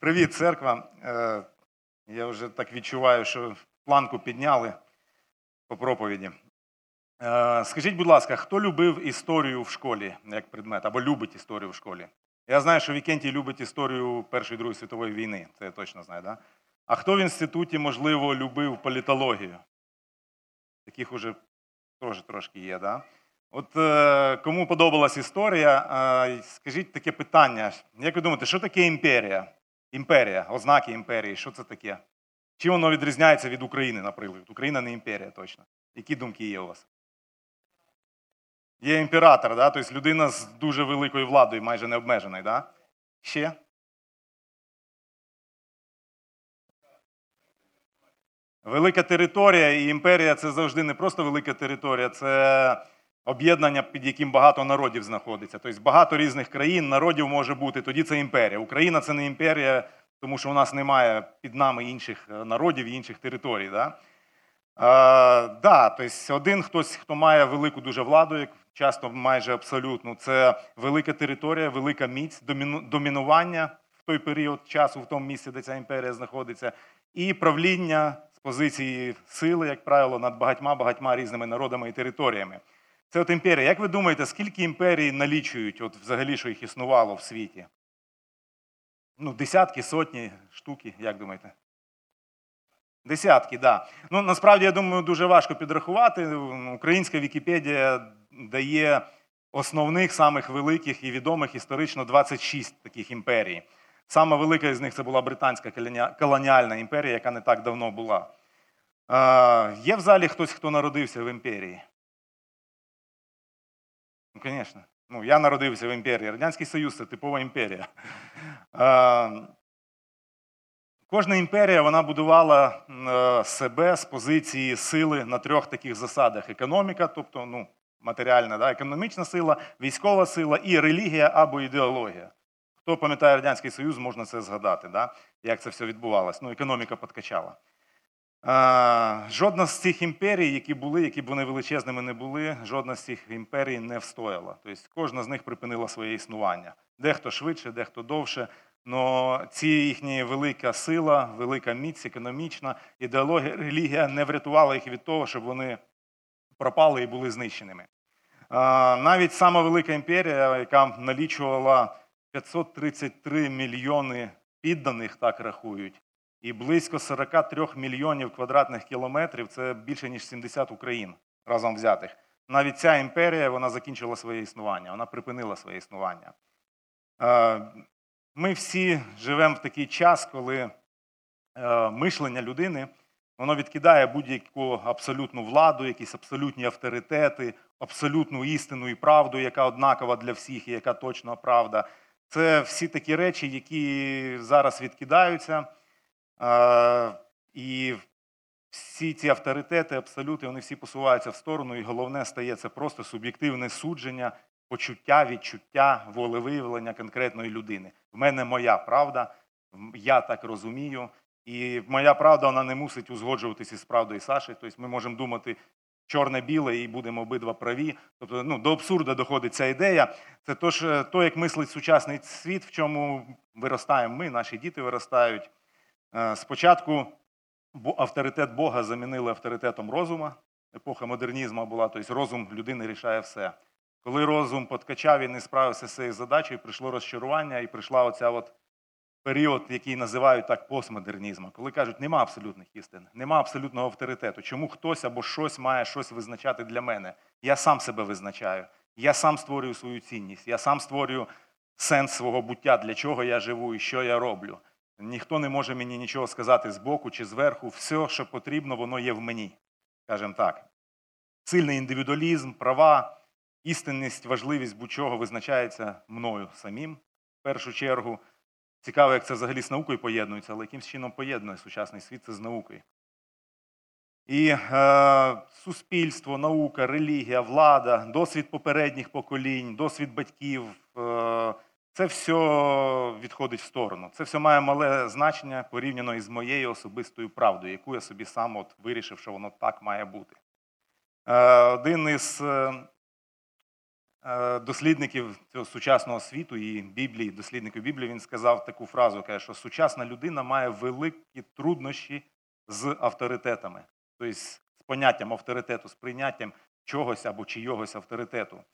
Привіт, церква. Е, Я вже так відчуваю, що планку підняли по проповіді. Е, Скажіть, будь ласка, хто любив історію в школі як предмет, або любить історію в школі? Я знаю, що Вікентій любить історію Першої і Другої світової війни, це я точно знаю, да? А хто в інституті, можливо, любив політологію? Таких уже теж трошки є, да? От е, кому подобалась історія, е, скажіть таке питання. Як ви думаєте, що таке імперія? Імперія, ознаки імперії, що це таке? Чим воно відрізняється від України, наприклад? Україна не імперія точно. Які думки є у вас? Є імператор, да? тобто людина з дуже великою владою, майже необмеженою. Да? Ще? Велика територія і імперія це завжди не просто велика територія, це об'єднання, під яким багато народів знаходиться. Тобто багато різних країн, народів може бути, тоді це імперія. Україна це не імперія, тому що у нас немає під нами інших е, народів і інших територій. Да? А, да, тобто один хтось, хто має велику дуже владу, як часто майже абсолютно, це велика територія, велика міць, доміну, домінування в той період часу, в тому місці, де ця імперія знаходиться, і правління з позиції сили, як правило, над багатьма багатьма різними народами і територіями. Це от імперія. Як ви думаєте, скільки імперій налічують, от взагалі, що їх існувало в світі? Ну, десятки, сотні штуки, як думаєте? Десятки, так. Да. Ну, насправді, я думаю, дуже важко підрахувати. Українська Вікіпедія дає основних, самих великих і відомих історично 26 таких імперій. Сама велика з них це була британська колоніальна імперія, яка не так давно була. Е, Є в залі хтось, хто народився в імперії? Ну, звісно. Ну, я народився в імперії. Радянський Союз це типова імперія. Кожна імперія вона будувала е, себе з позиції сили на трьох таких засадах: економіка, тобто ну, матеріальна, да, економічна сила, військова сила і релігія або ідеологія. Хто пам'ятає Радянський Союз, можна це згадати, да, як це все відбувалося. Ну, економіка подкачала. Жодна з цих імперій, які були, які б вони величезними не були, жодна з цих імперій не встояла. Тобто кожна з них припинила своє існування. Дехто швидше, дехто довше. Но ці їхня велика сила, велика міць, економічна ідеологія, релігія не врятувала їх від того, щоб вони пропали і були знищеними. Навіть сама велика імперія, яка налічувала 533 мільйони підданих, так рахують, і близько 43 мільйонів квадратних кілометрів це більше ніж 70 Україн разом взятих. Навіть ця імперія вона закінчила своє існування, вона припинила своє існування. Ми всі живемо в такий час, коли мишлення людини воно відкидає будь-яку абсолютну владу, якісь абсолютні авторитети, абсолютну істину і правду, яка однакова для всіх і яка точно правда. Це всі такі речі, які зараз відкидаються. І всі ці авторитети, абсолюти, вони всі посуваються в сторону, і головне стає це просто суб'єктивне судження, почуття, відчуття, волевиявлення конкретної людини. В мене моя правда, я так розумію. І моя правда вона не мусить узгоджуватися з правдою Саші. Тобто ми можемо думати чорне-біле і будемо обидва праві. Тобто ну, до абсурду доходить ця ідея. Це то, ж, то, як мислить сучасний світ, в чому виростаємо ми, наші діти виростають. Е, спочатку авторитет Бога замінили авторитетом розума. Епоха модернізму була, тобто розум людини рішає все. Коли розум подкачав і не справився з цією задачею, прийшло розчарування і прийшла оця от період, який називають так постмодернізмом. Коли кажуть, нема абсолютних істин, нема абсолютного авторитету. Чому хтось або щось має щось визначати для мене? Я сам себе визначаю. Я сам створюю свою цінність, я сам створюю сенс свого буття, для чого я живу і що я роблю. Ніхто не може мені нічого сказати збоку чи зверху. Все, що потрібно, воно є в мені. Скажімо так. Сильний індивідуалізм, права, істинність, важливість будь-чого визначається мною самим в першу чергу. Цікаво, як це взагалі з наукою поєднується, але якимсь чином поєднує сучасний світ це з наукою. І е, суспільство, наука, релігія, влада, досвід попередніх поколінь, досвід батьків. Е, це все відходить в сторону. Це все має мале значення порівняно із моєю особистою правдою, яку я собі сам от вирішив, що воно так має бути. Е, один із е, е, дослідників цього сучасного світу і Біблії, дослідників Біблії, він сказав таку фразу: каже, що сучасна людина має великі труднощі з авторитетами, тобто з поняттям авторитету, з прийняттям чогось або чийогось авторитету.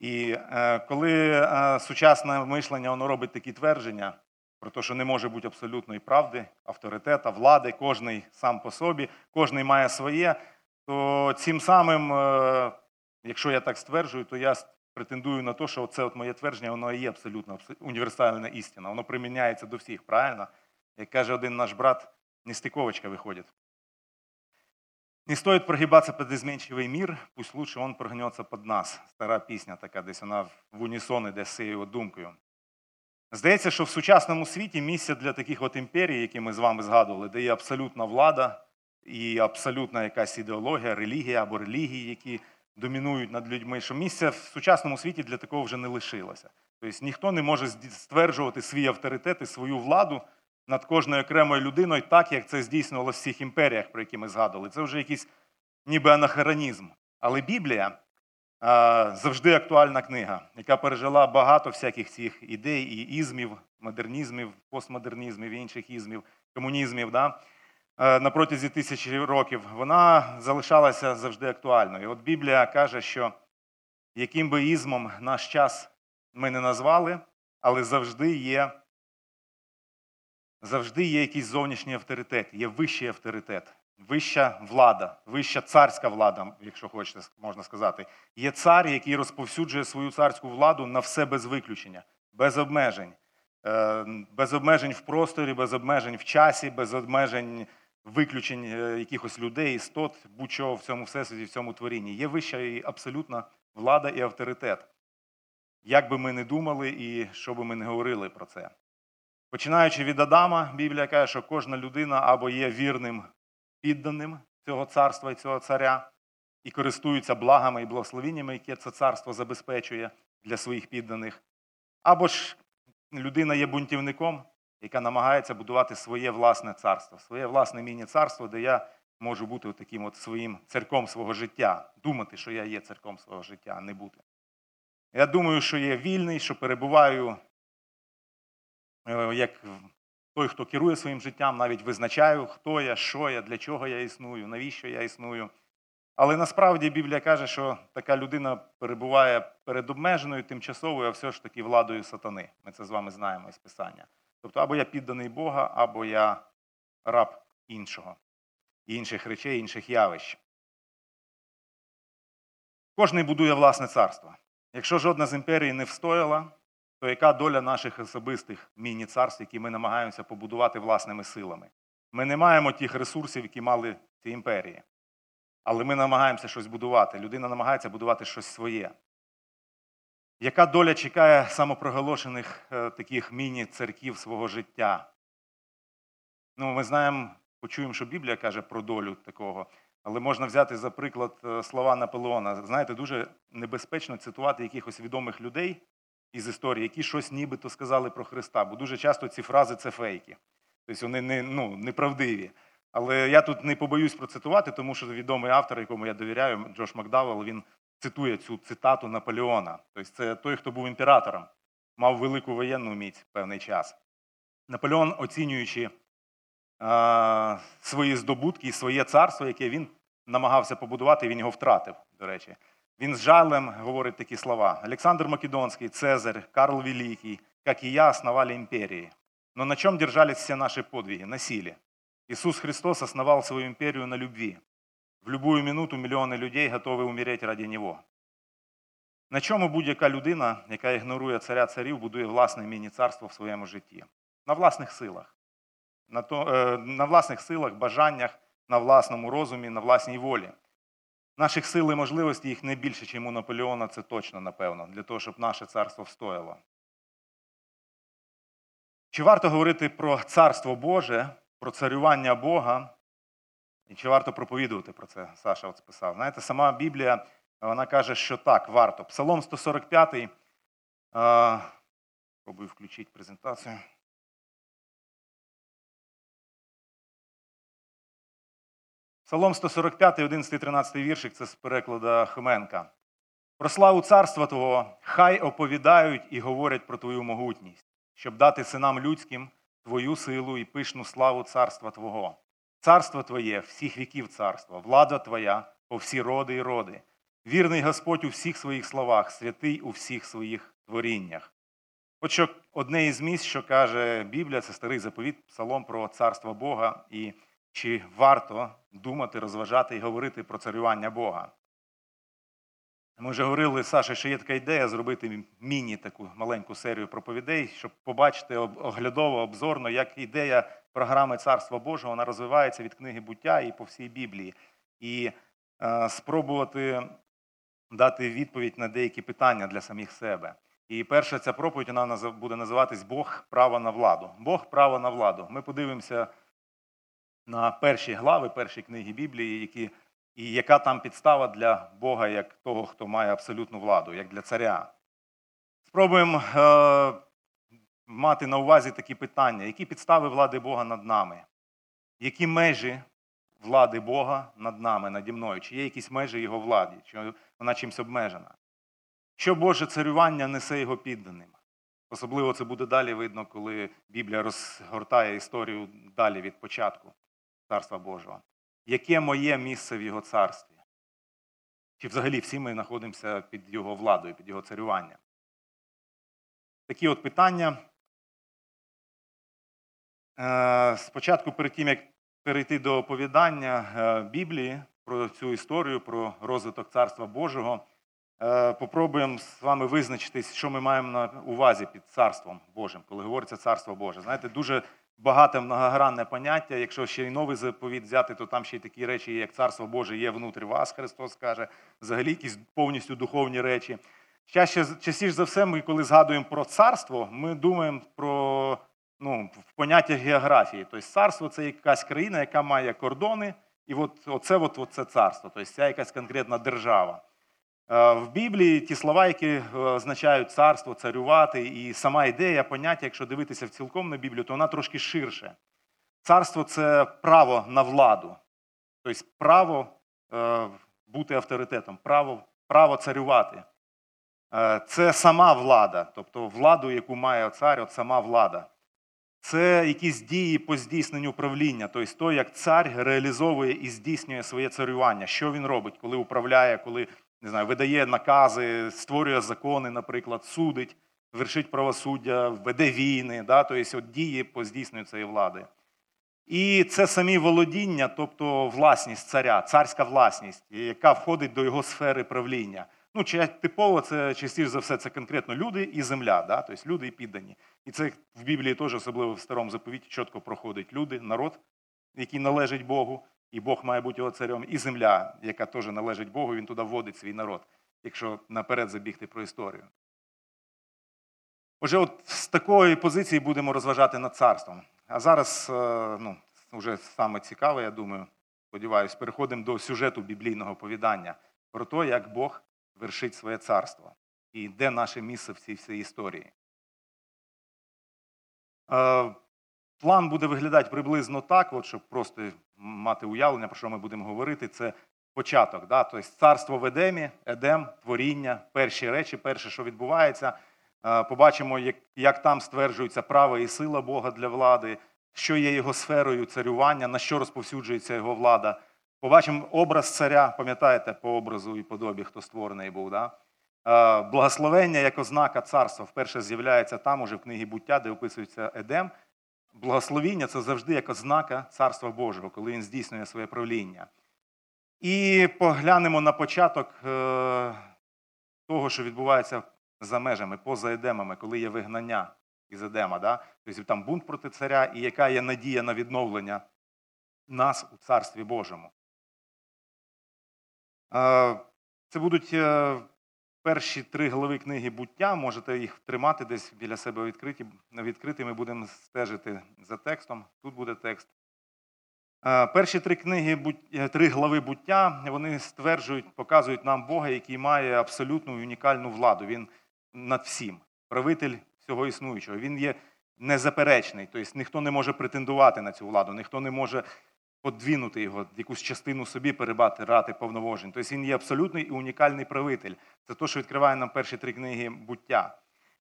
І е, коли е, сучасне мишлення воно робить такі твердження про те, що не може бути абсолютної правди, авторитета, влади, кожний сам по собі, кожний має своє, то цим самим, е, якщо я так стверджую, то я претендую на те, що це от моє твердження, воно є абсолютно універсальна істина. Воно приміняється до всіх, правильно? Як каже один наш брат, нестиковочка виходить. Не стоит прогибаться под изменчивый мир, пусть лучше он прогнется под нас. Стара пісня така, десь вона в унісон іде з цією думкою. Здається, що в сучасному світі місце для таких от імперій, які ми з вами згадували, де є абсолютна влада і абсолютна якась ідеологія, релігія або релігії, які домінують над людьми, що місця в сучасному світі для такого вже не лишилося. Тобто ніхто не може стверджувати свій авторитет і свою владу над кожною окремою людиною, так як це здійснювалося в всіх імперіях, про які ми згадували. Це вже якийсь ніби анахронізм. Але Біблія завжди актуальна книга, яка пережила багато всяких цих ідей і ізмів, модернізмів, постмодернізмів, інших ізмів, комунізмів. Да? На протязі тисячі років вона залишалася завжди актуальною. От Біблія каже, що яким би ізмом наш час ми не назвали, але завжди є завжди є якийсь зовнішній авторитет, є вищий авторитет, вища влада, вища царська влада, якщо хочете, можна сказати. Є цар, який розповсюджує свою царську владу на все без виключення, без обмежень. Е, без обмежень в просторі, без обмежень в часі, без обмежень виключень е, якихось людей, істот, будь-чого в цьому всесвіті, в цьому творінні. Є вища і абсолютна влада і авторитет. Як би ми не думали і що би ми не говорили про це. Починаючи від Адама, Біблія каже, що кожна людина або є вірним підданим цього царства і цього царя, і користується благами і благословіннями, які це царство забезпечує для своїх підданих, або ж людина є бунтівником, яка намагається будувати своє власне царство, своє власне міні-царство, де я можу бути таким от своїм церком свого життя, думати, що я є церком свого життя, а не бути. Я думаю, що я вільний, що перебуваю як той, хто керує своїм життям, навіть визначаю, хто я, що я, для чого я існую, навіщо я існую. Але насправді Біблія каже, що така людина перебуває перед обмеженою, тимчасовою, а все ж таки владою сатани. Ми це з вами знаємо із Писання. Тобто, або я підданий Бога, або я раб іншого, інших речей, інших явищ. Кожний будує власне царство. Якщо жодна з імперій не встояла, то яка доля наших особистих міні-царств, які ми намагаємося побудувати власними силами? Ми не маємо тих ресурсів, які мали ці імперії. Але ми намагаємося щось будувати. Людина намагається будувати щось своє. Яка доля чекає самопроголошених е, таких міні-церків свого життя? Ну, Ми знаємо, почуємо, що Біблія каже про долю такого, але можна взяти, за приклад, е, слова Наполеона. Знаєте, дуже небезпечно цитувати якихось відомих людей, із історії, які щось нібито сказали про Христа. Бо дуже часто ці фрази це фейки. Тобто вони не, ну, неправдиві. Але я тут не побоюсь процитувати, тому що відомий автор, якому я довіряю, Джош Макдавел, він цитує цю цитату Наполеона. Тобто це той, хто був імператором, мав велику воєнну міць певний час. Наполеон, оцінюючи а, свої здобутки і своє царство, яке він намагався побудувати, він його втратив, до речі. Він з жалем говорить такі слова. Олександр Македонський, Цезарь, Карл Великий, как и я, основали империи. Но на чем держались все наши подвиги? На силе. Иисус Христос основал свою империю на любви. В любую минуту мільйони людей готові умереть ради Нього. На чому будь-яка людина, яка ігнорує царя царів, будує власне міні-царство в своєму житті? На власних силах, на, то, е, на власних силах, бажаннях, на власному розумі, на власній волі. Наших сил і можливостей їх не більше, ніж у Наполеона, це точно, напевно, для того, щоб наше царство встояло. Чи варто говорити про царство Боже, про царювання Бога? І чи варто проповідувати про це? Саша от списав. Знаєте, сама Біблія вона каже, що так, варто. Псалом 145. Спробую включити презентацію. Псалом 145, 11, 13 віршик це з перекладу Хоменка. Про славу царства Твого хай оповідають і говорять про Твою могутність, щоб дати синам людським Твою силу і пишну славу царства Твого. Царство Твоє, всіх віків царства, влада Твоя по всі роди і роди. Вірний Господь у всіх своїх словах, святий у всіх своїх творіннях. От що одне із місць, що каже Біблія, це старий заповіт, псалом про царство Бога, і чи варто думати, розважати і говорити про царювання Бога. Ми вже говорили, Саша, що є така ідея зробити міні таку маленьку серію проповідей, щоб побачити оглядово, обзорно, як ідея програми Царства Божого вона розвивається від книги буття і по всій Біблії. І е, спробувати дати відповідь на деякі питання для самих себе. І перша ця проповідь вона буде називатись Бог право на владу. Бог право на владу. Ми подивимося на перші глави, перші книги Біблії, які, і яка там підстава для Бога, як того, хто має абсолютну владу, як для царя. Спробуємо е, мати на увазі такі питання, які підстави влади Бога над нами, які межі влади Бога над нами, наді мною, чи є якісь межі Його владі, чи вона чимось обмежена. Що Боже царювання несе його підданим? Особливо це буде далі видно, коли Біблія розгортає історію далі від початку Царства Божого. Яке моє місце в Його царстві? Чи взагалі всі ми знаходимося під Його владою, під Його царюванням? Такі от питання. Е, спочатку, перед тим, як перейти до оповідання е, Біблії про цю історію, про розвиток Царства Божого. Е, попробуємо з вами визначитись, що ми маємо на увазі під царством Божим, коли говориться царство Боже. Знаєте, дуже багате многогранне поняття. Якщо ще й новий заповіт взяти, то там ще й такі речі, як царство Боже є внутрі вас, Христос каже, взагалі якісь повністю духовні речі. Чаще, частіше за все, ми, коли згадуємо про царство, ми думаємо про ну, в поняттях географії. Тобто царство це якась країна, яка має кордони, і от, оце, от, от це царство, тобто це якась конкретна держава. Е, в Біблії ті слова, які е, означають царство, царювати, і сама ідея, поняття, якщо дивитися в цілком на Біблію, то вона трошки ширше. Царство це право на владу, тобто право е, бути авторитетом, право право царювати. Це сама влада, тобто владу, яку має цар, от сама влада. Це якісь дії по здійсненню правління, тобто то, як цар реалізовує і здійснює своє царювання, що він робить, коли управляє, коли не знаю, видає накази, створює закони, наприклад, судить, вершить правосуддя, веде війни, да, тобто от дії по здійсненню цієї влади. І це самі володіння, тобто власність царя, царська власність, яка входить до його сфери правління. Ну, типово це частіше за все це конкретно люди і земля, да? тобто люди і піддані. І це в Біблії теж, особливо в старому заповіті, чітко проходить люди, народ, який належить Богу, і Бог має бути його царем, і земля, яка теж належить Богу, він туди вводить свій народ, якщо наперед забігти про історію. Отже, от з такої позиції будемо розважати над царством. А зараз, е, ну, вже саме цікаве, я думаю, сподіваюся, переходимо до сюжету біблійного повідання про те, як Бог вершить своє царство і де наше місце в цій всій історії. План буде виглядати приблизно так, от, щоб просто мати уявлення, про що ми будемо говорити. Це початок. Да? Тобто царство в Едемі, Едем, творіння, перші речі, перше, що відбувається. Е, побачимо, як, як там стверджується право і сила Бога для влади, що є його сферою царювання, на що розповсюджується його влада. Побачимо образ царя, пам'ятаєте, по образу і подобі, хто створений був. Да? Е, благословення як ознака царства вперше з'являється там, уже в книгі буття, де описується Едем. Благословіння це завжди як ознака Царства Божого, коли він здійснює своє правління. І поглянемо на початок е, того, що відбувається за межами, поза Едемами, коли є вигнання із Едема. Да? Тобто там бунт проти царя, і яка є надія на відновлення нас у Царстві Божому. Е, це будуть е, перші три глави книги буття, можете їх тримати десь біля себе відкриті. відкриті. Ми будемо стежити за текстом. Тут буде текст. Е, перші три книги, три глави буття, вони стверджують, показують нам Бога, який має абсолютну унікальну владу. Він над всім, правитель всього існуючого. Він є незаперечний, тобто ніхто не може претендувати на цю владу, ніхто не може подвінути його, якусь частину собі перебати повноважень. Тобто він є абсолютний і унікальний правитель. Це те, що відкриває нам перші три книги буття.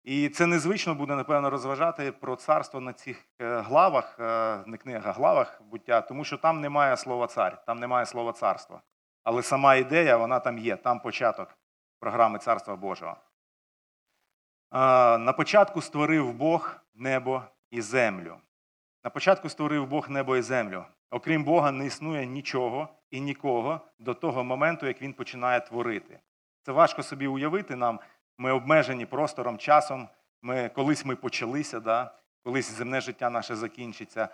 І це незвично буде, напевно, розважати про царство на цих е, главах, е, не книгах, а главах буття, тому що там немає слова цар, там немає слова царства. Але сама ідея, вона там є, там початок програми Царства Божого. На початку створив Бог небо і землю. На початку створив Бог небо і землю. Окрім Бога, не існує нічого і нікого до того моменту, як він починає творити. Це важко собі уявити нам. Ми обмежені простором, часом. Ми, Колись ми почалися, да? колись земне життя наше закінчиться.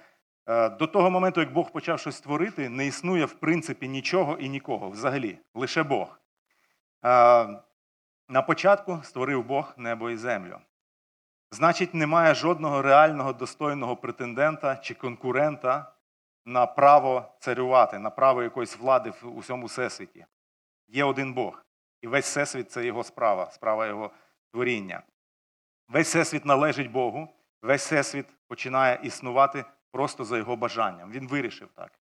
Е, до того моменту, як Бог почав щось створити, не існує в принципі нічого і нікого взагалі, лише Бог. Е, на початку створив Бог небо і землю. Значить, немає жодного реального достойного претендента чи конкурента на право царювати, на право якоїсь влади в усьому всесвіті. Є один Бог. І весь всесвіт це його справа, справа його творіння. Весь всесвіт належить Богу, весь всесвіт починає існувати просто за його бажанням. Він вирішив так.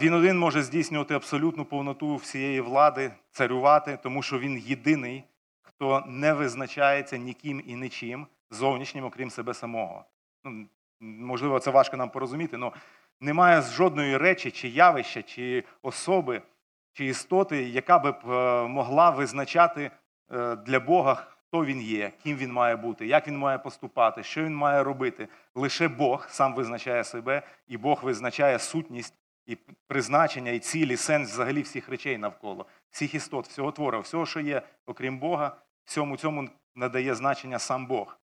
Він один може здійснювати абсолютну повноту всієї влади, царювати, тому що він єдиний, хто не визначається ніким і нічим зовнішнім, окрім себе самого. Ну, Можливо, це важко нам порозуміти, але немає жодної речі, чи явища, чи особи, чи істоти, яка би е, могла визначати е, для Бога, хто він є, ким він має бути, як він має поступати, що він має робити. Лише Бог сам визначає себе, і Бог визначає сутність і призначення, і цілі, сенс взагалі всіх речей навколо, всіх істот, всього твору, всього, що є, окрім Бога, всьому цьому надає значення сам Бог.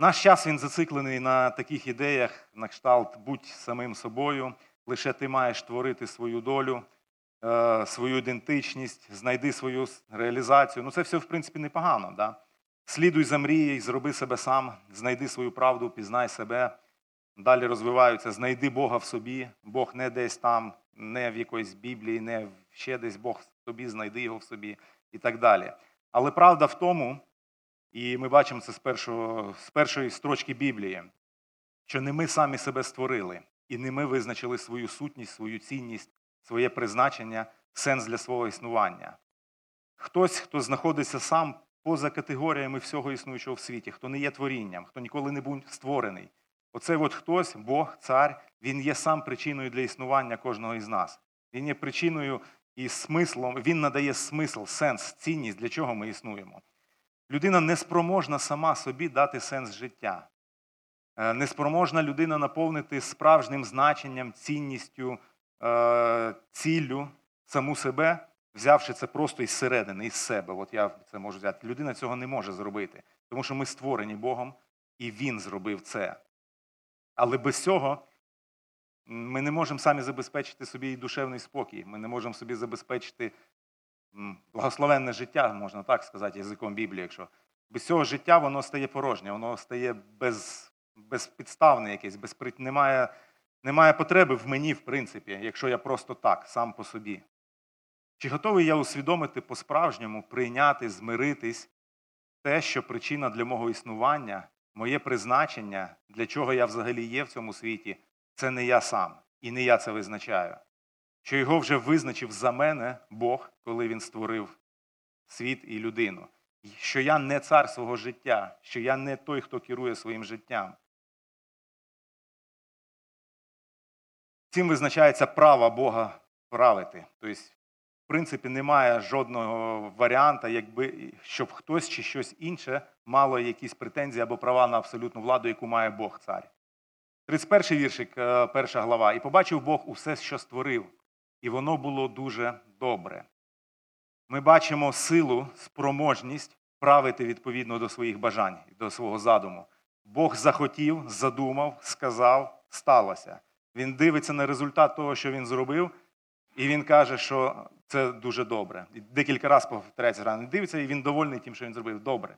Наш час він зациклений на таких ідеях, на кшталт будь самим собою, лише ти маєш творити свою долю, е, свою ідентичність, знайди свою реалізацію. Ну це все, в принципі, непогано. Да? Слідуй за мрією, зроби себе сам, знайди свою правду, пізнай себе. Далі розвиваються, знайди Бога в собі, Бог не десь там, не в якоїсь Біблії, не ще десь Бог в тобі, знайди його в собі і так далі. Але правда в тому, і ми бачимо це з, першого, з першої строчки Біблії, що не ми самі себе створили, і не ми визначили свою сутність, свою цінність, своє призначення, сенс для свого існування. Хтось, хто знаходиться сам поза категоріями всього існуючого в світі, хто не є творінням, хто ніколи не був створений. Оцей от хтось, Бог, цар, він є сам причиною для існування кожного із нас. Він є причиною і смислом, він надає смисл, сенс, цінність, для чого ми існуємо. Людина неспроможна сама собі дати сенс життя. Е, неспроможна людина наповнити справжнім значенням, цінністю, е, ціллю саму себе, взявши це просто із середини, із себе. От я це можу взяти. Людина цього не може зробити, тому що ми створені Богом, і Він зробив це. Але без цього ми не можемо самі забезпечити собі і душевний спокій. Ми не можемо собі забезпечити благословенне життя, можна так сказати, язиком Біблії. Якщо без цього життя воно стає порожнє, воно стає без, безпідставне якесь, безпри... немає, немає потреби в мені, в принципі, якщо я просто так, сам по собі. Чи готовий я усвідомити по-справжньому, прийняти, змиритись те, що причина для мого існування моє призначення, для чого я взагалі є в цьому світі, це не я сам. І не я це визначаю. Що його вже визначив за мене Бог, коли він створив світ і людину. Що я не цар свого життя, що я не той, хто керує своїм життям. Цим визначається право Бога правити. Тобто в принципі, немає жодного варіанта, якби щоб хтось чи щось інше мало якісь претензії або права на абсолютну владу, яку має Бог цар. 31 віршик, е, перша глава. І побачив Бог усе, що створив, і воно було дуже добре. Ми бачимо силу, спроможність правити відповідно до своїх бажань, до свого задуму. Бог захотів, задумав, сказав, сталося. Він дивиться на результат того, що він зробив, і він каже, що це дуже добре. І Декілька разів повторяється рано. Дивиться, і він довольний тим, що він зробив. Добре.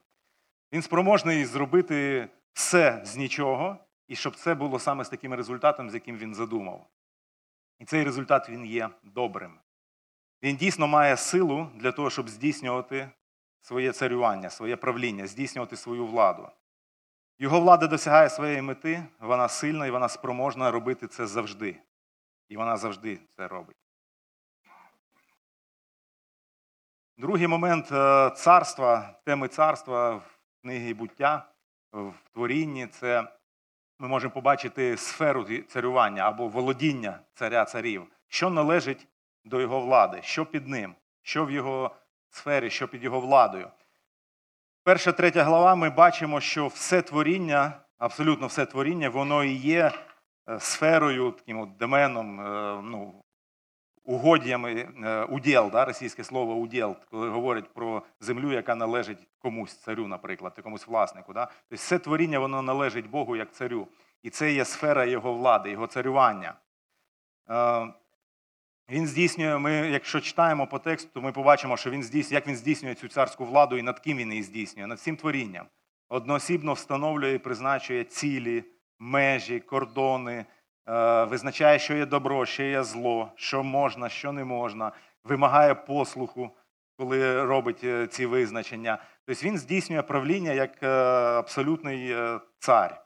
Він спроможний зробити все з нічого, і щоб це було саме з таким результатом, з яким він задумав. І цей результат він є добрим. Він дійсно має силу для того, щоб здійснювати своє царювання, своє правління, здійснювати свою владу. Його влада досягає своєї мети, вона сильна і вона спроможна робити це завжди. І вона завжди це робить. Другий момент е, царства, теми царства в книгі буття, в творінні це ми можемо побачити сферу царювання або володіння царя царів, що належить до його влади, що під ним, що в його сфері, що під його владою. Перша третя глава ми бачимо, що все творіння, абсолютно все творіння, воно і є е, сферою, таким от доменом, е, ну, угодями, е, уділ, да, російське слово уділ, коли говорять про землю, яка належить комусь царю, наприклад, комусь власнику. Да? Тобто все творіння воно належить Богу як царю. І це є сфера його влади, його царювання. Він здійснює, ми, якщо читаємо по тексту, то ми побачимо, що він здійснює, як він здійснює цю царську владу і над ким він її здійснює, над всім творінням. Одноосібно встановлює і призначує цілі, межі, кордони, е, визначає, що є добро, що є зло, що можна, що не можна, вимагає послуху, коли робить е, ці визначення. Тобто він здійснює правління як е, абсолютний цар.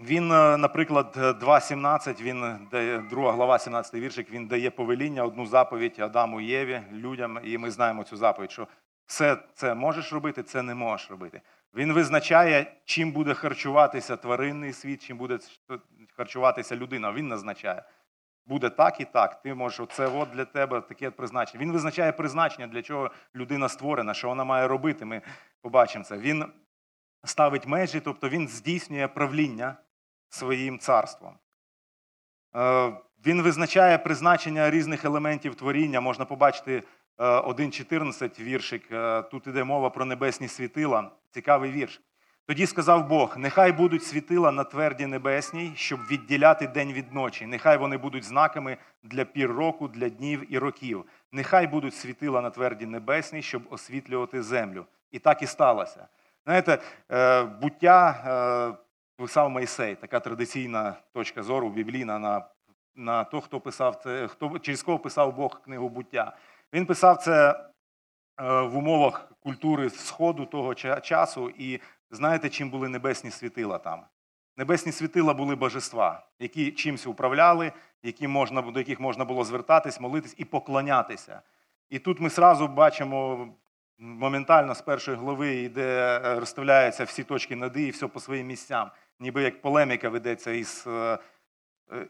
Він, е, наприклад, 2.17, він друга глава, 17 віршик, він дає повеління, одну заповідь Адаму Єві, людям, і ми знаємо цю заповідь, що все це можеш робити, це не можеш робити. Він визначає, чим буде харчуватися тваринний світ, чим буде харчуватися людина. Він назначає. Буде так і так. Ти можеш, оце от для тебе таке призначення. Він визначає призначення, для чого людина створена, що вона має робити. Ми побачимо це. Він ставить межі, тобто він здійснює правління своїм царством. Е, він визначає призначення різних елементів творіння. Можна побачити 1.14 е, віршик. Е, тут іде мова про небесні світила. Цікавий вірш. Тоді сказав Бог: нехай будуть світила на тверді небесній, щоб відділяти день від ночі. Нехай вони будуть знаками для пір року, для днів і років. Нехай будуть світила на тверді небесній, щоб освітлювати землю. І так і сталося. Знаєте, буття писав Мойсей, така традиційна точка зору біблійна на на то, хто писав це, хто через кого писав Бог книгу буття. Він писав це е, в умовах культури Сходу того часу, і знаєте, чим були небесні світила там? Небесні світила були божества, які чимось управляли, які можна, до яких можна було звертатись, молитись і поклонятися. І тут ми зразу бачимо моментально з першої глави, де е, розставляються всі точки над «і», все по своїм місцям ніби як полеміка ведеться із е,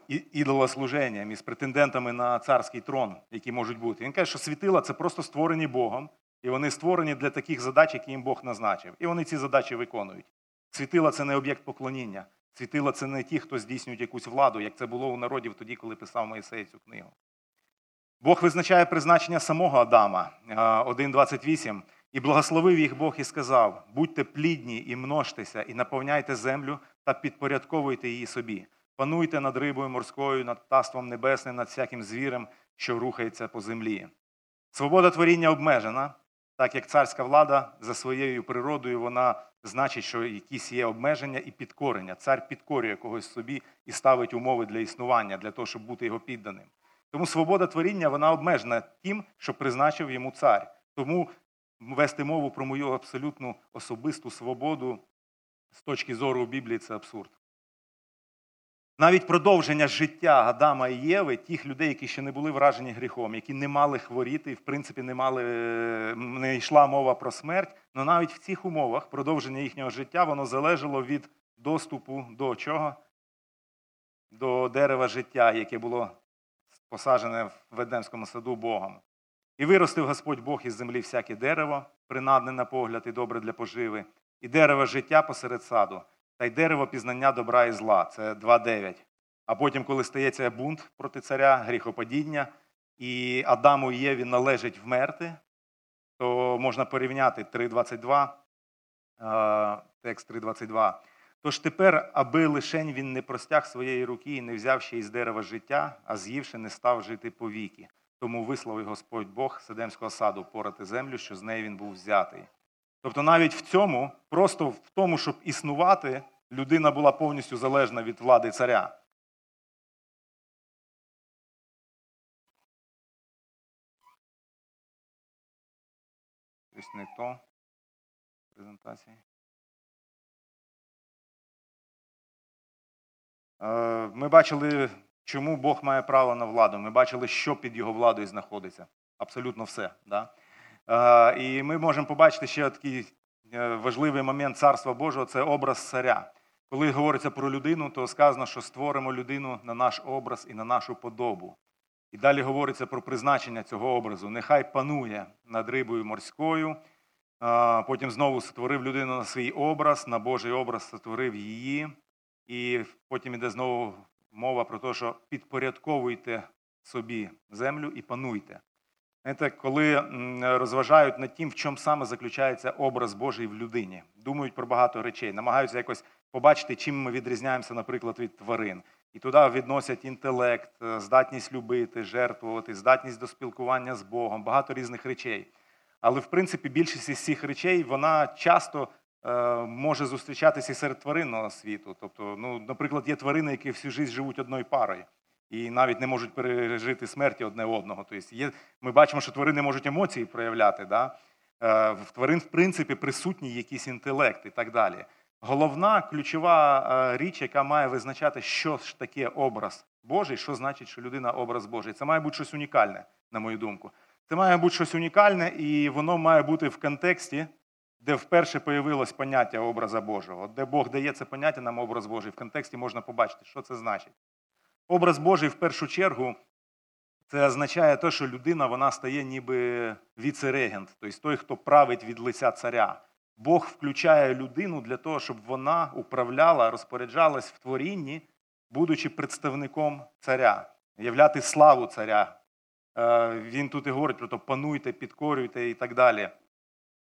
ідолослуженням, із претендентами на царський трон, які можуть бути. Він каже, що світила це просто створені Богом, і вони створені для таких задач, які їм Бог назначив. І вони ці задачі виконують. Світила це не об'єкт поклоніння. Світила це не ті, хто здійснюють якусь владу, як це було у народів тоді, коли писав Моїсей цю книгу. Бог визначає призначення самого Адама 1.28. І благословив їх Бог і сказав: будьте плідні і множтеся, і наповняйте землю та підпорядковуйте її собі. Пануйте над рибою морською, над птаством небесним, над всяким звірем, що рухається по землі. Свобода творіння обмежена, так як царська влада за своєю природою вона значить, що якісь є обмеження і підкорення. Цар підкорює когось собі і ставить умови для існування, для того, щоб бути його підданим. Тому свобода творіння вона обмежена тим, що призначив йому цар. Тому вести мову про мою абсолютну особисту свободу з точки зору Біблії це абсурд. Навіть продовження життя Адама і Єви, тих людей, які ще не були вражені гріхом, які не мали хворіти, і в принципі не мали, не йшла мова про смерть, але навіть в цих умовах продовження їхнього життя воно залежало від доступу до чого? До дерева життя, яке було посаджене в Едемському саду Богом. І виростив Господь Бог із землі всяке дерево, принадне на погляд і добре для поживи, і дерево життя посеред саду, та й дерево пізнання добра і зла це 2.9. А потім, коли стається бунт проти царя, гріхопадіння, і Адаму і Єві належить вмерти, то можна порівняти 3.22, текст 3.22. Тож тепер, аби лишень він не простяг своєї руки і не взяв ще із дерева життя, а з'ївши, не став жити повіки. Тому висловив Господь Бог Седемського саду порати землю, що з неї він був взятий. Тобто навіть в цьому, просто в тому, щоб існувати, людина була повністю залежна від влади царя. Щось не то презентації. Е, ми бачили, чому Бог має право на владу. Ми бачили, що під його владою знаходиться. Абсолютно все. Да? І ми можемо побачити ще такий е, важливий момент Царства Божого це образ царя. Коли говориться про людину, то сказано, що створимо людину на наш образ і на нашу подобу. І далі говориться про призначення цього образу. Нехай панує над рибою морською. Потім знову створив людину на свій образ, на Божий образ створив її. І потім іде знову мова про те, що підпорядковуйте собі землю і пануйте. Знаєте, коли розважають над тим, в чому саме заключається образ Божий в людині, думають про багато речей, намагаються якось побачити, чим ми відрізняємося, наприклад, від тварин. І туди відносять інтелект, е, здатність любити, жертвувати, здатність до спілкування з Богом, багато різних речей. Але в принципі більшість із цих речей вона часто е, може зустрічатися серед тваринного світу. Тобто, ну, наприклад, є тварини, які всю життя живуть одною парою. І навіть не можуть пережити смерті одне одного. Тобто є, ми бачимо, що тварини можуть емоції проявляти. Да? Е, В тварин, в принципі, присутній якийсь інтелект і так далі. Головна ключова е, річ, яка має визначати, що ж таке образ Божий, що значить, що людина образ Божий. Це має бути щось унікальне, на мою думку. Це має бути щось унікальне, і воно має бути в контексті, де вперше появилось поняття образа Божого, де Бог дає це поняття нам образ Божий. В контексті можна побачити, що це значить. Образ Божий в першу чергу це означає те, що людина вона стає ніби віце-регент, тобто той, хто править від лиця царя. Бог включає людину для того, щоб вона управляла, розпоряджалась в творінні, будучи представником царя, являти славу царя. Е, Він тут і говорить про те, пануйте, підкорюйте і так далі.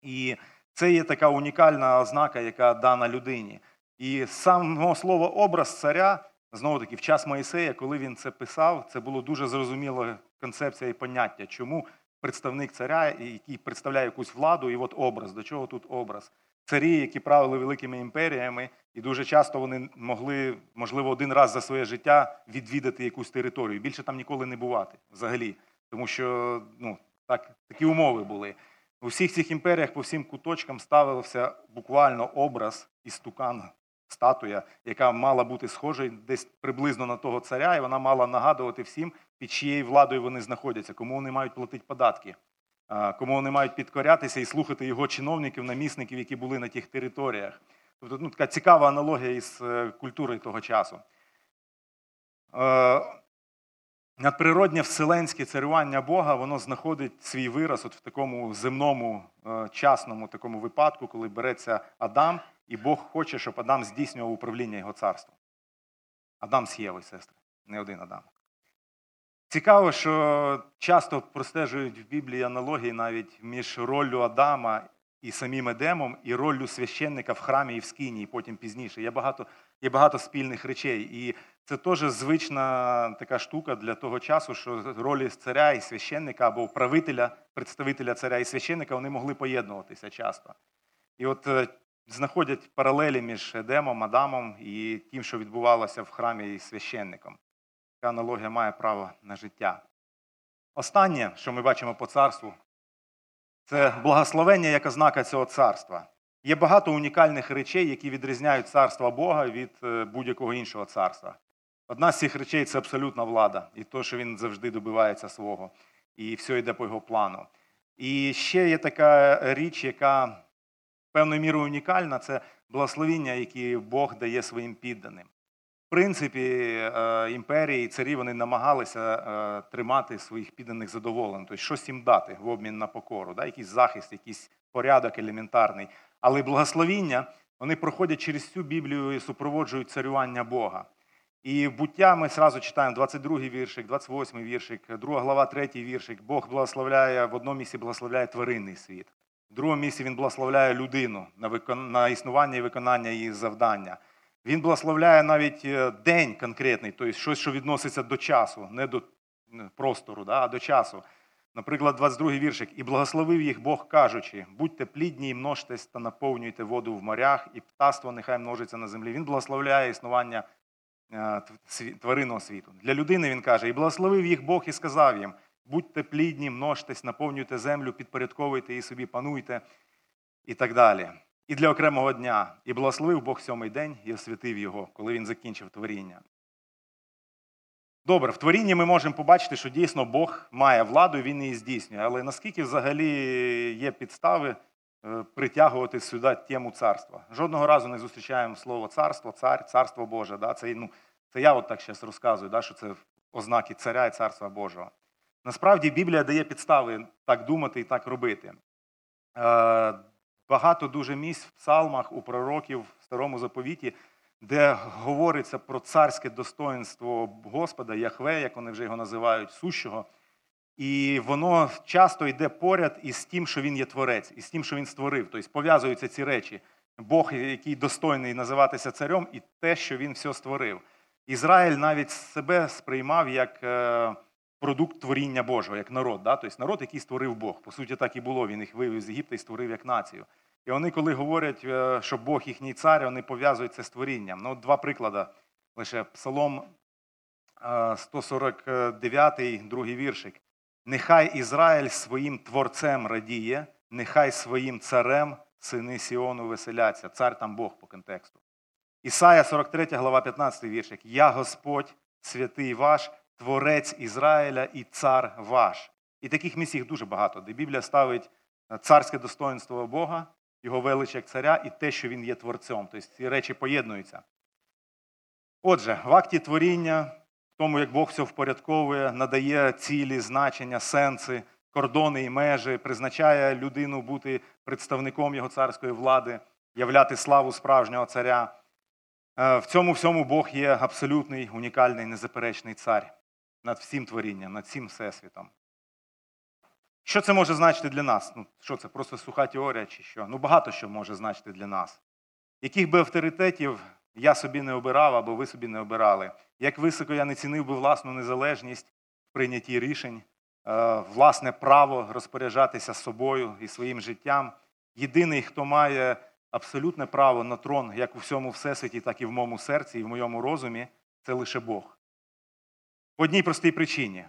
І це є така унікальна ознака, яка дана людині. І само слово образ царя, знову таки, в час Моїсея, коли він це писав, це було дуже зрозуміло концепція і поняття, чому представник царя, який представляє якусь владу, і от образ, до чого тут образ. Царі, які правили великими імперіями, і дуже часто вони могли, можливо, один раз за своє життя відвідати якусь територію. Більше там ніколи не бувати взагалі. Тому що ну, так, такі умови були. У всіх цих імперіях по всім куточкам ставився буквально образ істукан, статуя, яка мала бути схожою десь приблизно на того царя, і вона мала нагадувати всім, під чиєю владою вони знаходяться, кому вони мають платити податки, кому вони мають підкорятися і слухати його чиновників, намісників, які були на тих територіях. Тобто ну, така цікава аналогія із е, культурою того часу. Е, Надприроднє вселенське царювання Бога, воно знаходить свій вираз от в такому земному е, часному такому випадку, коли береться Адам, і Бог хоче, щоб Адам здійснював управління його царством. Адам з Євою, сестри, не один Адам. Цікаво, що часто простежують в Біблії аналогії навіть між роллю Адама і самим Едемом, і роллю священника в храмі і в скині, і потім пізніше. Є багато, є багато спільних речей. І це теж звична така штука для того часу, що ролі царя і священника або правителя, представителя царя і священника вони могли поєднуватися часто. І от е, знаходять паралелі між Едемом, Адамом і тим, що відбувалося в храмі і священником. Така аналогія має право на життя. Останнє, що ми бачимо по царству, це благословення як ознака цього царства. Є багато унікальних речей, які відрізняють царство Бога від е, будь-якого іншого царства. Одна з цих речей це абсолютна влада, і то, що він завжди добивається свого, і все йде по його плану. І ще є така річ, яка певною мірою унікальна це благословіння, які Бог дає своїм підданим. В принципі, е, імперії і царі вони намагалися е, тримати своїх підданих задоволених, тобто щось їм дати в обмін на покору, да? якийсь захист, якийсь порядок елементарний. Але благословіння вони проходять через всю Біблію і супроводжують царювання Бога. І в буття ми зразу читаємо 22-й віршик, 28-й віршик, 2 глава, 3 віршик. Бог благословляє в одному місці благословляє тваринний світ, в другому місці він благословляє людину на викон... на існування і виконання її завдання. Він благословляє навіть е, день конкретний, тобто щось, що відноситься до часу, не до простору, да, а до часу. Наприклад, 22-й віршик. І благословив їх Бог, кажучи: будьте плідні і множтесь та наповнюйте воду в морях, і птаство нехай множиться на землі. Він благословляє існування е, тваринного світу. Для людини він каже: і благословив їх Бог і сказав їм: будьте плідні, множтесь, наповнюйте землю, підпорядковуйте її собі, пануйте і так далі. І для окремого дня. І благословив Бог сьомий день і освятив його, коли він закінчив творіння. Добре, в творінні ми можемо побачити, що дійсно Бог має владу, і він її здійснює. Але наскільки взагалі є підстави е, притягувати сюди тему царства? Жодного разу не зустрічаємо слово царство, цар, царство Боже. Да? Це, ну, це я от так зараз розказую, да, що це ознаки царя і царства Божого. Насправді Біблія дає підстави так думати і так робити. Е, багато дуже місць в псалмах, у пророків в старому заповіті, де говориться про царське достоинство Господа, Яхве, як вони вже його називають, сущого. І воно часто йде поряд із тим, що він є творець, із тим, що він створив. Тобто пов'язуються ці речі. Бог, який достойний називатися царем, і те, що він все створив. Ізраїль навіть себе сприймав як е, продукт творіння Божого, як народ. Да? Тобто народ, який створив Бог. По суті, так і було. Він їх вивів з Єгипта і створив як націю. І вони, коли говорять, е, що Бог їхній цар, вони пов'язують це з творінням. Ну, Два приклади. Лише Псалом 149, е, другий віршик. Нехай Ізраїль своїм творцем радіє, нехай своїм царем сини Сіону веселяться. Цар там Бог по контексту. Ісая 43, глава 15 віршик. Я Господь, святий ваш, творець Ізраїля і цар ваш. І таких місць їх дуже багато, де Біблія ставить е, царське достоинство Бога, його велич як царя і те, що він є творцем. Тобто ці речі поєднуються. Отже, в акті творіння, в тому, як Бог все впорядковує, надає цілі, значення, сенси, кордони і межі, призначає людину бути представником його царської влади, являти славу справжнього царя. Е, в цьому всьому Бог є абсолютний, унікальний, незаперечний цар над всім творінням, над всім всесвітом. Що це може значити для нас? Ну, Що це просто суха теорія чи що? Ну багато що може значити для нас. Яких би авторитетів я собі не обирав або ви собі не обирали, як високо я не цінив би власну незалежність в прийнятті рішень, е, власне право розпоряджатися собою і своїм життям. Єдиний, хто має абсолютне право на трон як у всьому всесвіті, так і в моєму серці, і в моєму розумі, це лише Бог. По одній простій причині.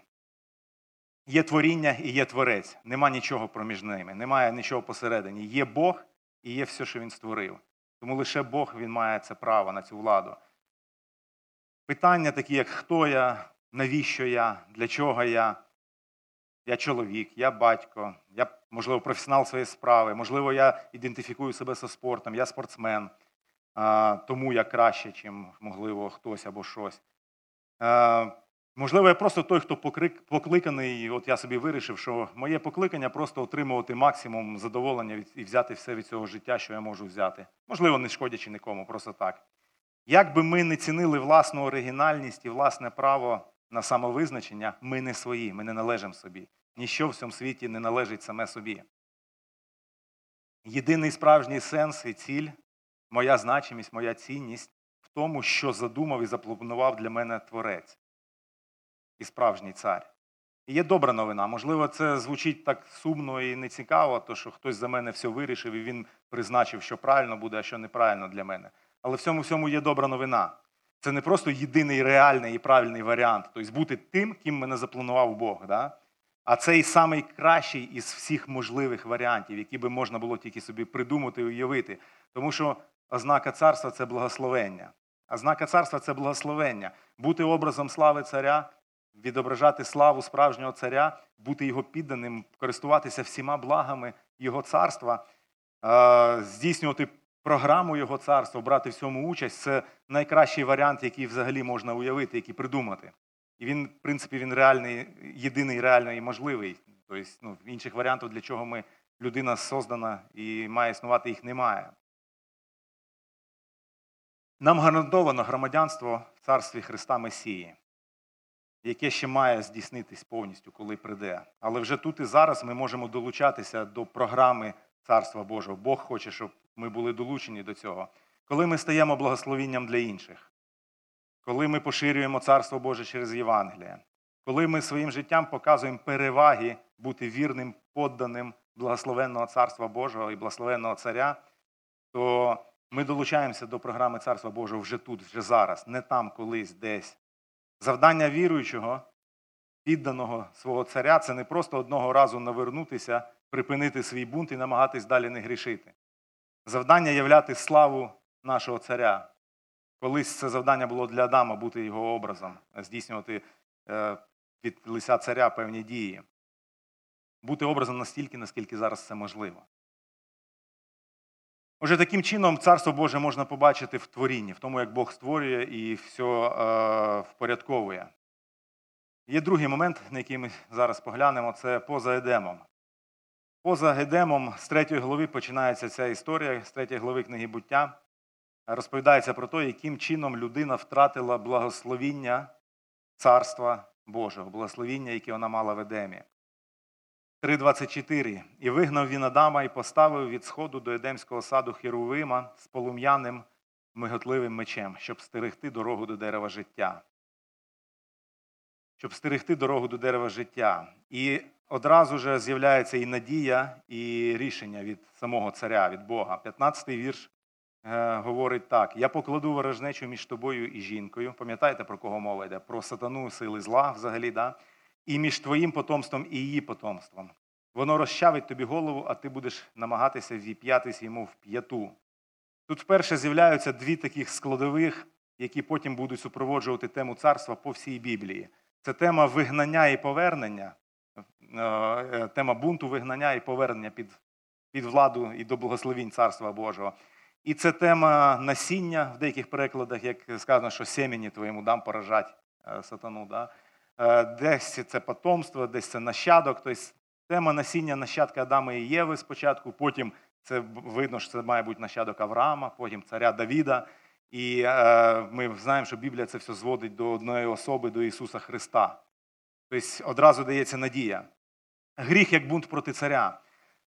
Є творіння і є творець. Нема нічого проміж ними, немає нічого посередині. Є Бог і є все, що він створив. Тому лише Бог він має це право на цю владу. Питання такі, як хто я, навіщо я, для чого я, я чоловік, я батько, я, можливо, професіонал своєї справи, можливо, я ідентифікую себе зі спортом, я спортсмен, тому я краще, ніж, можливо, хтось або щось. Можливо, я просто той, хто покликаний, і от я собі вирішив, що моє покликання просто отримувати максимум задоволення і взяти все від цього життя, що я можу взяти. Можливо, не шкодячи нікому, просто так. Як би ми не цінили власну оригінальність і власне право на самовизначення, ми не свої, ми не належимо собі. Ніщо в цьому світі не належить саме собі. Єдиний справжній сенс і ціль, моя значимість, моя цінність в тому, що задумав і запланував для мене творець і справжній цар. І є добра новина. Можливо, це звучить так сумно і нецікаво, то що хтось за мене все вирішив і він призначив, що правильно буде, а що неправильно для мене. Але в цьому всьому є добра новина. Це не просто єдиний реальний і правильний варіант, тобто бути тим, ким мене запланував Бог. Да? А це і самий кращий із всіх можливих варіантів, які би можна було тільки собі придумати і уявити. Тому що ознака царства це благословення. Ознака царства це благословення. Бути образом слави царя відображати славу справжнього царя, бути його підданим, користуватися всіма благами Його царства, здійснювати програму Його царства, брати в цьому участь це найкращий варіант, який взагалі можна уявити, який придумати. І він, в принципі, він реальний, єдиний реальний і можливий. Тобто, ну, інших варіантів, для чого ми людина создана і має існувати, їх немає. Нам гарантовано громадянство в царстві Христа Месії яке ще має здійснитись повністю, коли прийде. Але вже тут і зараз ми можемо долучатися до програми Царства Божого. Бог хоче, щоб ми були долучені до цього. Коли ми стаємо благословінням для інших, коли ми поширюємо Царство Боже через Євангеліє, коли ми своїм життям показуємо переваги бути вірним, подданим благословенного Царства Божого і благословенного Царя, то ми долучаємося до програми Царства Божого вже тут, вже зараз, не там колись десь. Завдання віруючого, підданого свого царя це не просто одного разу навернутися, припинити свій бунт і намагатись далі не грішити. Завдання являти славу нашого царя. Колись це завдання було для Адама бути його образом, здійснювати е, від лиця царя певні дії. Бути образом настільки, наскільки зараз це можливо. Отже, таким чином, Царство Боже можна побачити в творінні, в тому, як Бог створює і все е, впорядковує. Є другий момент, на який ми зараз поглянемо, це поза Едемом. Поза Едемом з третьої глави починається ця історія, з третьої глави книги буття. Розповідається про те, яким чином людина втратила благословіння Царства Божого, благословіння, яке вона мала в Едемі. 3.24. І вигнав він Адама і поставив від сходу до Едемського саду Херувима з полум'яним миготливим мечем, щоб стерегти дорогу до дерева життя. Щоб стерегти дорогу до дерева життя. І одразу ж з'являється і надія, і рішення від самого царя, від Бога. 15-й вірш е, говорить так: Я покладу ворожнечу між тобою і жінкою. Пам'ятаєте, про кого мова йде? Про сатану сили зла взагалі, да? І між твоїм потомством і її потомством. Воно розчавить тобі голову, а ти будеш намагатися віп'ятись йому в п'яту. Тут вперше з'являються дві таких складових, які потім будуть супроводжувати тему царства по всій Біблії. Це тема вигнання і повернення, е, тема бунту, вигнання і повернення під під владу і до благословінь Царства Божого. І це тема насіння в деяких перекладах, як сказано, що семені твоєму дам поражать е, сатану. Да? Е, десь це потомство, десь це нащадок. Тобто тема насіння нащадка Адама і Єви спочатку, потім це видно, що це має бути нащадок Авраама, потім царя Давіда. І е, ми знаємо, що Біблія це все зводить до одної особи, до Ісуса Христа. Тобто одразу дається надія. Гріх як бунт проти царя.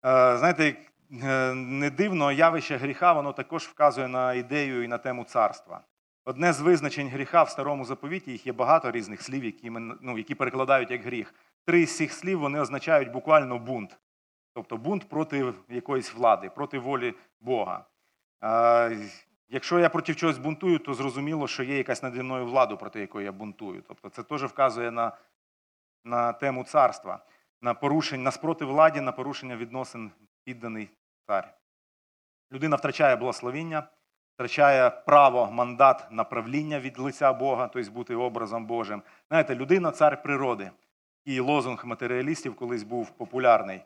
Е, знаєте, е, не дивно, явище гріха, воно також вказує на ідею і на тему царства. Одне з визначень гріха в старому заповіті, їх є багато різних слів, які ми, ну, які перекладають як гріх. Три з цих слів вони означають буквально бунт. Тобто бунт проти якоїсь влади, проти волі Бога. Якщо я проти чогось бунтую, то зрозуміло, що є якась наді мною влада, проти якої я бунтую. Тобто це теж вказує на на тему царства, на порушення, на спротив владі, на порушення відносин підданий цар. Людина втрачає благословіння втрачає право, мандат на правління від лиця Бога, тобто бути образом Божим. Знаєте, людина цар природи. І лозунг матеріалістів колись був популярний.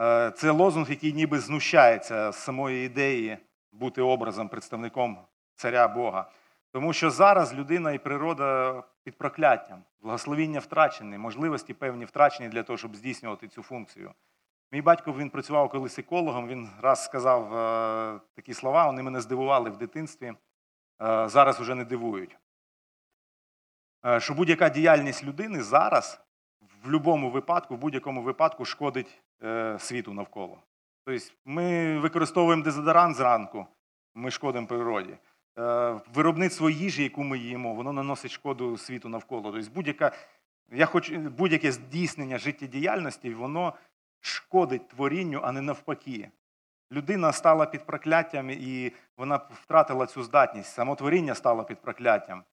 Е, це лозунг, який ніби знущається з самої ідеї бути образом, представником царя Бога. Тому що зараз людина і природа під прокляттям, благословіння втрачені, можливості певні втрачені для того, щоб здійснювати цю функцію. Мій батько він працював колись екологом, він раз сказав е, такі слова, вони мене здивували в дитинстві, е, зараз вже не дивують. Е, що будь-яка діяльність людини зараз в будь-якому випадку, в будь-якому випадку шкодить е, світу навколо. Тобто ми використовуємо дезодорант зранку, ми шкодимо природі. Е, виробництво їжі, яку ми їмо, воно наносить шкоду світу навколо. Тобто будь-яке я хочу будь-яке здійснення життєдіяльності, воно шкодить творінню, а не навпаки. Людина стала під прокляттям і вона втратила цю здатність. Самотворіння стало під прокляттям.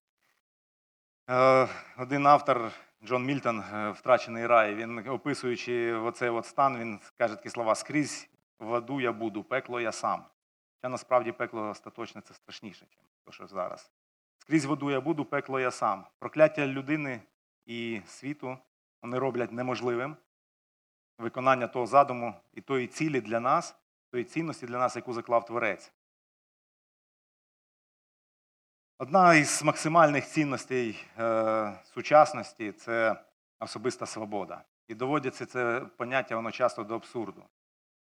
Е, один автор Джон Мільтон, е, втрачений рай, він описуючи оцей от стан, він каже такі слова: скрізь в аду я буду, пекло я сам. Хоча насправді пекло остаточне це страшніше, ніж що зараз. Скрізь воду я буду, пекло я сам. Прокляття людини і світу вони роблять неможливим виконання того задуму і тої цілі для нас, тої цінності для нас, яку заклав Творець. Одна із максимальних цінностей е, сучасності це особиста свобода. І доводиться це поняття воно часто до абсурду.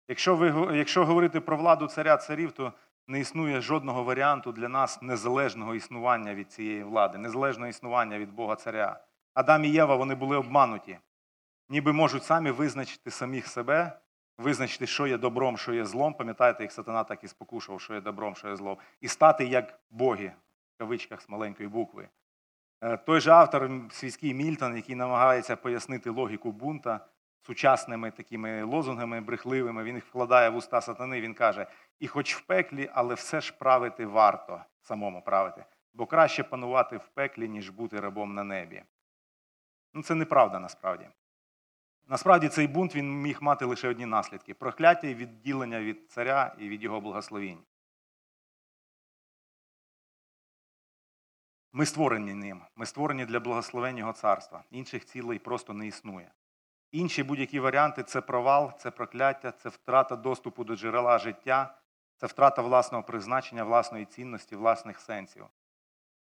Якщо ви, якщо говорити про владу царя царів, то не існує жодного варіанту для нас незалежного існування від цієї влади, незалежного існування від Бога царя. Адам і Єва вони були обмануті ніби можуть самі визначити самих себе, визначити, що є добром, що є злом. Пам'ятаєте, як сатана так і спокушував, що є добром, що є злом, і стати як боги, в кавичках з маленької букви. Е, той же автор свійський Мільтон, який намагається пояснити логіку бунта сучасними такими лозунгами брехливими, він їх вкладає в уста сатани, він каже: і хоч в пеклі, але все ж правити варто самому правити, бо краще панувати в пеклі, ніж бути рабом на небі. Ну, Це неправда насправді. Насправді цей бунт він міг мати лише одні наслідки прокляття і відділення від царя і від його благословінь. Ми створені ним, ми створені для благословення Його царства. Інших цілей просто не існує. Інші будь-які варіанти це провал, це прокляття, це втрата доступу до джерела життя, це втрата власного призначення, власної цінності, власних сенсів.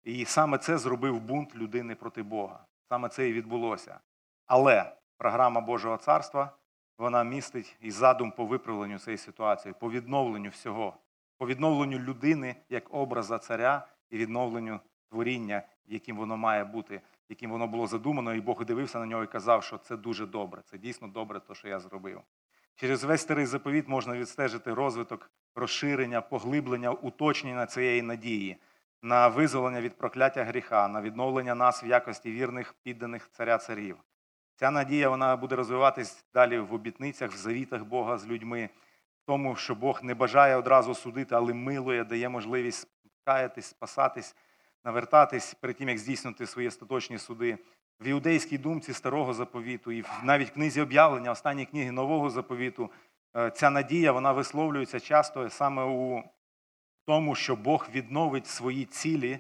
І саме це зробив бунт людини проти Бога. Саме це і відбулося. Але програма Божого царства вона містить і задум по виправленню цієї ситуації, по відновленню всього, по відновленню людини як образа царя і відновленню творіння, яким воно має бути, яким воно було задумано, і Бог дивився на нього і казав, що це дуже добре, це дійсно добре, те, що я зробив. Через весь старий заповіт можна відстежити розвиток, розширення, поглиблення, уточнення цієї надії, на визволення від прокляття гріха, на відновлення нас в якості вірних підданих царя царів. Ця надія вона буде розвиватись далі в обітницях, в завітах Бога з людьми, в тому, що Бог не бажає одразу судити, але милує, дає можливість каятись, спасатись, навертатись перед тим, як здійснити свої остаточні суди. В іудейській думці старого заповіту, і навіть в книзі об'явлення, останній книги нового заповіту, е, ця надія вона висловлюється часто саме у тому, що Бог відновить свої цілі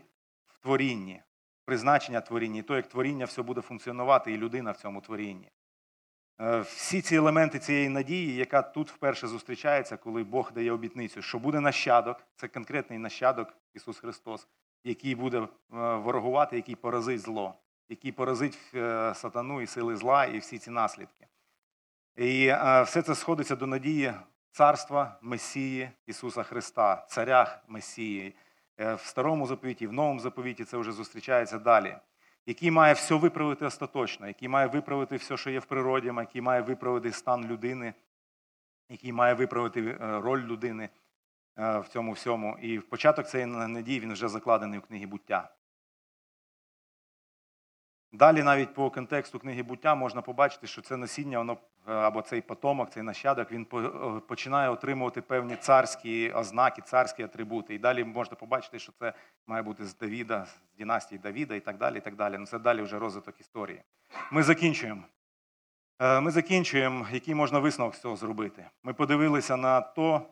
в творінні, призначення творіння, і то, як творіння все буде функціонувати, і людина в цьому творінні. Е, всі ці елементи цієї надії, яка тут вперше зустрічається, коли Бог дає обітницю, що буде нащадок, це конкретний нащадок Ісус Христос, який буде е, ворогувати, який поразить зло, який поразить е, сатану і сили зла, і всі ці наслідки. І все це сходиться до надії царства Месії Ісуса Христа, царя Месії. В старому заповіті, в новому заповіті це вже зустрічається далі який має все виправити остаточно, який має виправити все, що є в природі, який має виправити стан людини, який має виправити е, роль людини е, в цьому всьому. І в початок цієї надії він вже закладений у книгі буття. Далі, навіть по контексту книги буття, можна побачити, що це насіння, воно е, або цей потомок, цей нащадок, він е, починає отримувати певні царські ознаки, царські атрибути. І далі можна побачити, що це має бути з Давіда, з династії Давіда і так далі. і так далі. Ну, Це далі вже розвиток історії. Ми закінчуємо. Е, ми закінчуємо, який можна висновок з цього зробити. Ми подивилися на то,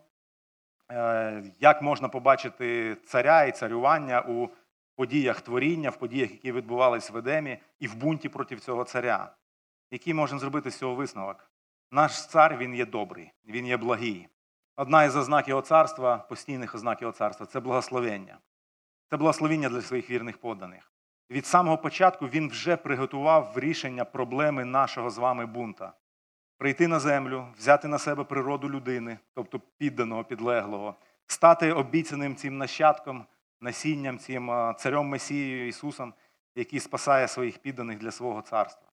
як можна побачити царя і царювання у подіях творіння, в подіях, які відбувалися в Едемі, і в бунті проти цього царя. Який можемо зробити з цього висновок? Наш цар він є добрий, він є благий. Одна із ознак його царства, постійних ознак його царства це благословення. Це благословення для своїх вірних подданих. Від самого початку він вже приготував рішення проблеми нашого з вами бунта. Прийти на землю, взяти на себе природу людини, тобто підданого, підлеглого, стати обіцяним цим нащадком насінням, цим царем Месією Ісусом, який спасає своїх підданих для свого царства.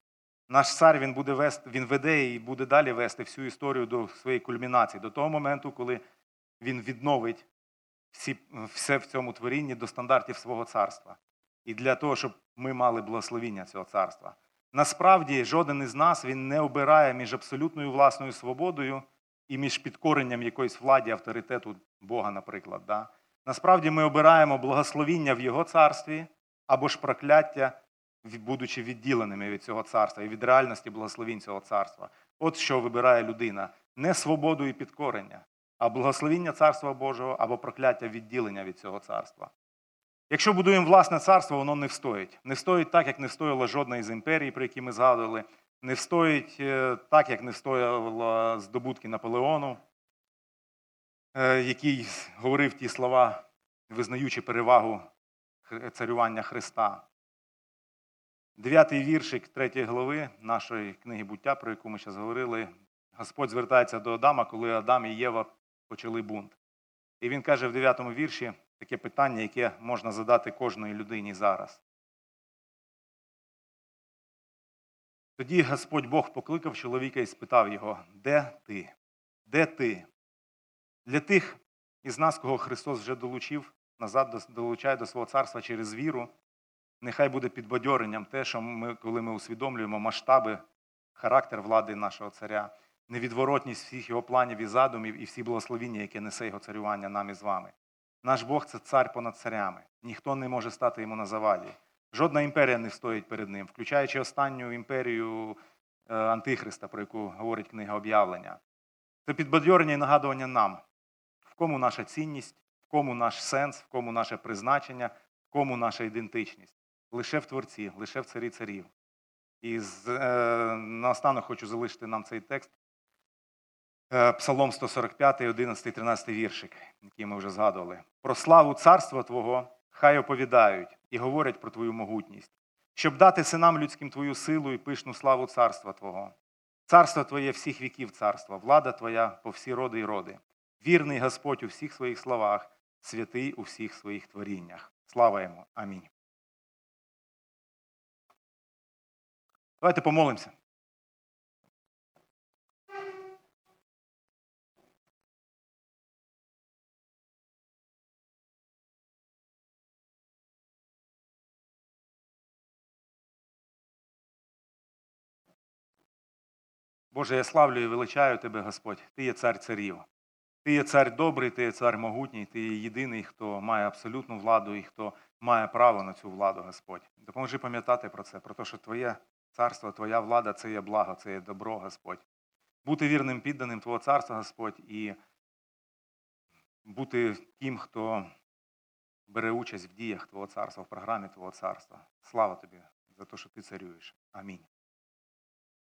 Наш цар він буде вести, він веде і буде далі вести всю історію до своєї кульмінації, до того моменту, коли він відновить всі, все в цьому творінні до стандартів свого царства. І для того, щоб ми мали благословіння цього царства. Насправді, жоден із нас він не обирає між абсолютною власною свободою і між підкоренням якоїсь владі, авторитету Бога, наприклад. Да? Насправді ми обираємо благословіння в Його царстві або ж прокляття, будучи відділеними від цього царства і від реальності благословінь цього царства. От що вибирає людина не свободу і підкорення, а благословіння царства Божого або прокляття відділення від цього царства. Якщо будуємо власне царство, воно не встоїть. Не встоїть так, як не встояла жодна із імперій, про які ми згадували, не встоїть е, так, як не встояло здобутки Наполеону. Е, який говорив ті слова, визнаючи перевагу царювання Христа. Дев'ятий віршик третьої глави нашої книги буття, про яку ми зараз говорили, Господь звертається до Адама, коли Адам і Єва почали бунт. І він каже в дев'ятому вірші таке питання, яке можна задати кожної людині зараз. Тоді Господь Бог покликав чоловіка і спитав його, де ти? Де ти? Для тих із нас, кого Христос вже долучив, назад долучає до свого царства через віру, нехай буде підбадьоренням те, що ми, коли ми усвідомлюємо масштаби, характер влади нашого царя, невідворотність всіх його планів і задумів і всі благословіння, яке несе його царювання нам і з вами. Наш Бог це цар понад царями. Ніхто не може стати йому на заваді. Жодна імперія не стоїть перед ним, включаючи останню імперію е, Антихриста, про яку говорить книга об'явлення. Це підбадьорення і нагадування нам кому наша цінність, в кому наш сенс, в кому наше призначення, в кому наша ідентичність. лише в Творці, лише в царі царів. І з, е, наостанок хочу залишити нам цей текст. Е, Псалом 145, 11, 13 віршик, який ми вже згадували. Про славу царства Твого хай оповідають і говорять про Твою могутність, щоб дати синам людським Твою силу і пишну славу царства Твого. Царство Твоє всіх віків царства, влада Твоя по всі роди й роди. Вірний Господь у всіх своїх словах, святий у всіх своїх творіннях. Слава йому. Амінь. Давайте помолимося. Боже, я славлю і величаю Тебе, Господь. Ти є цар царів. Ти є цар добрий, ти є цар могутній, ти є єдиний, хто має абсолютну владу і хто має право на цю владу, Господь. Допоможи пам'ятати про це, про те, що Твоє царство, Твоя влада це є благо, це є добро, Господь. Бути вірним підданим Твого царства, Господь, і бути тим, хто бере участь в діях Твого царства, в програмі Твого царства. Слава тобі за те, що ти царюєш. Амінь.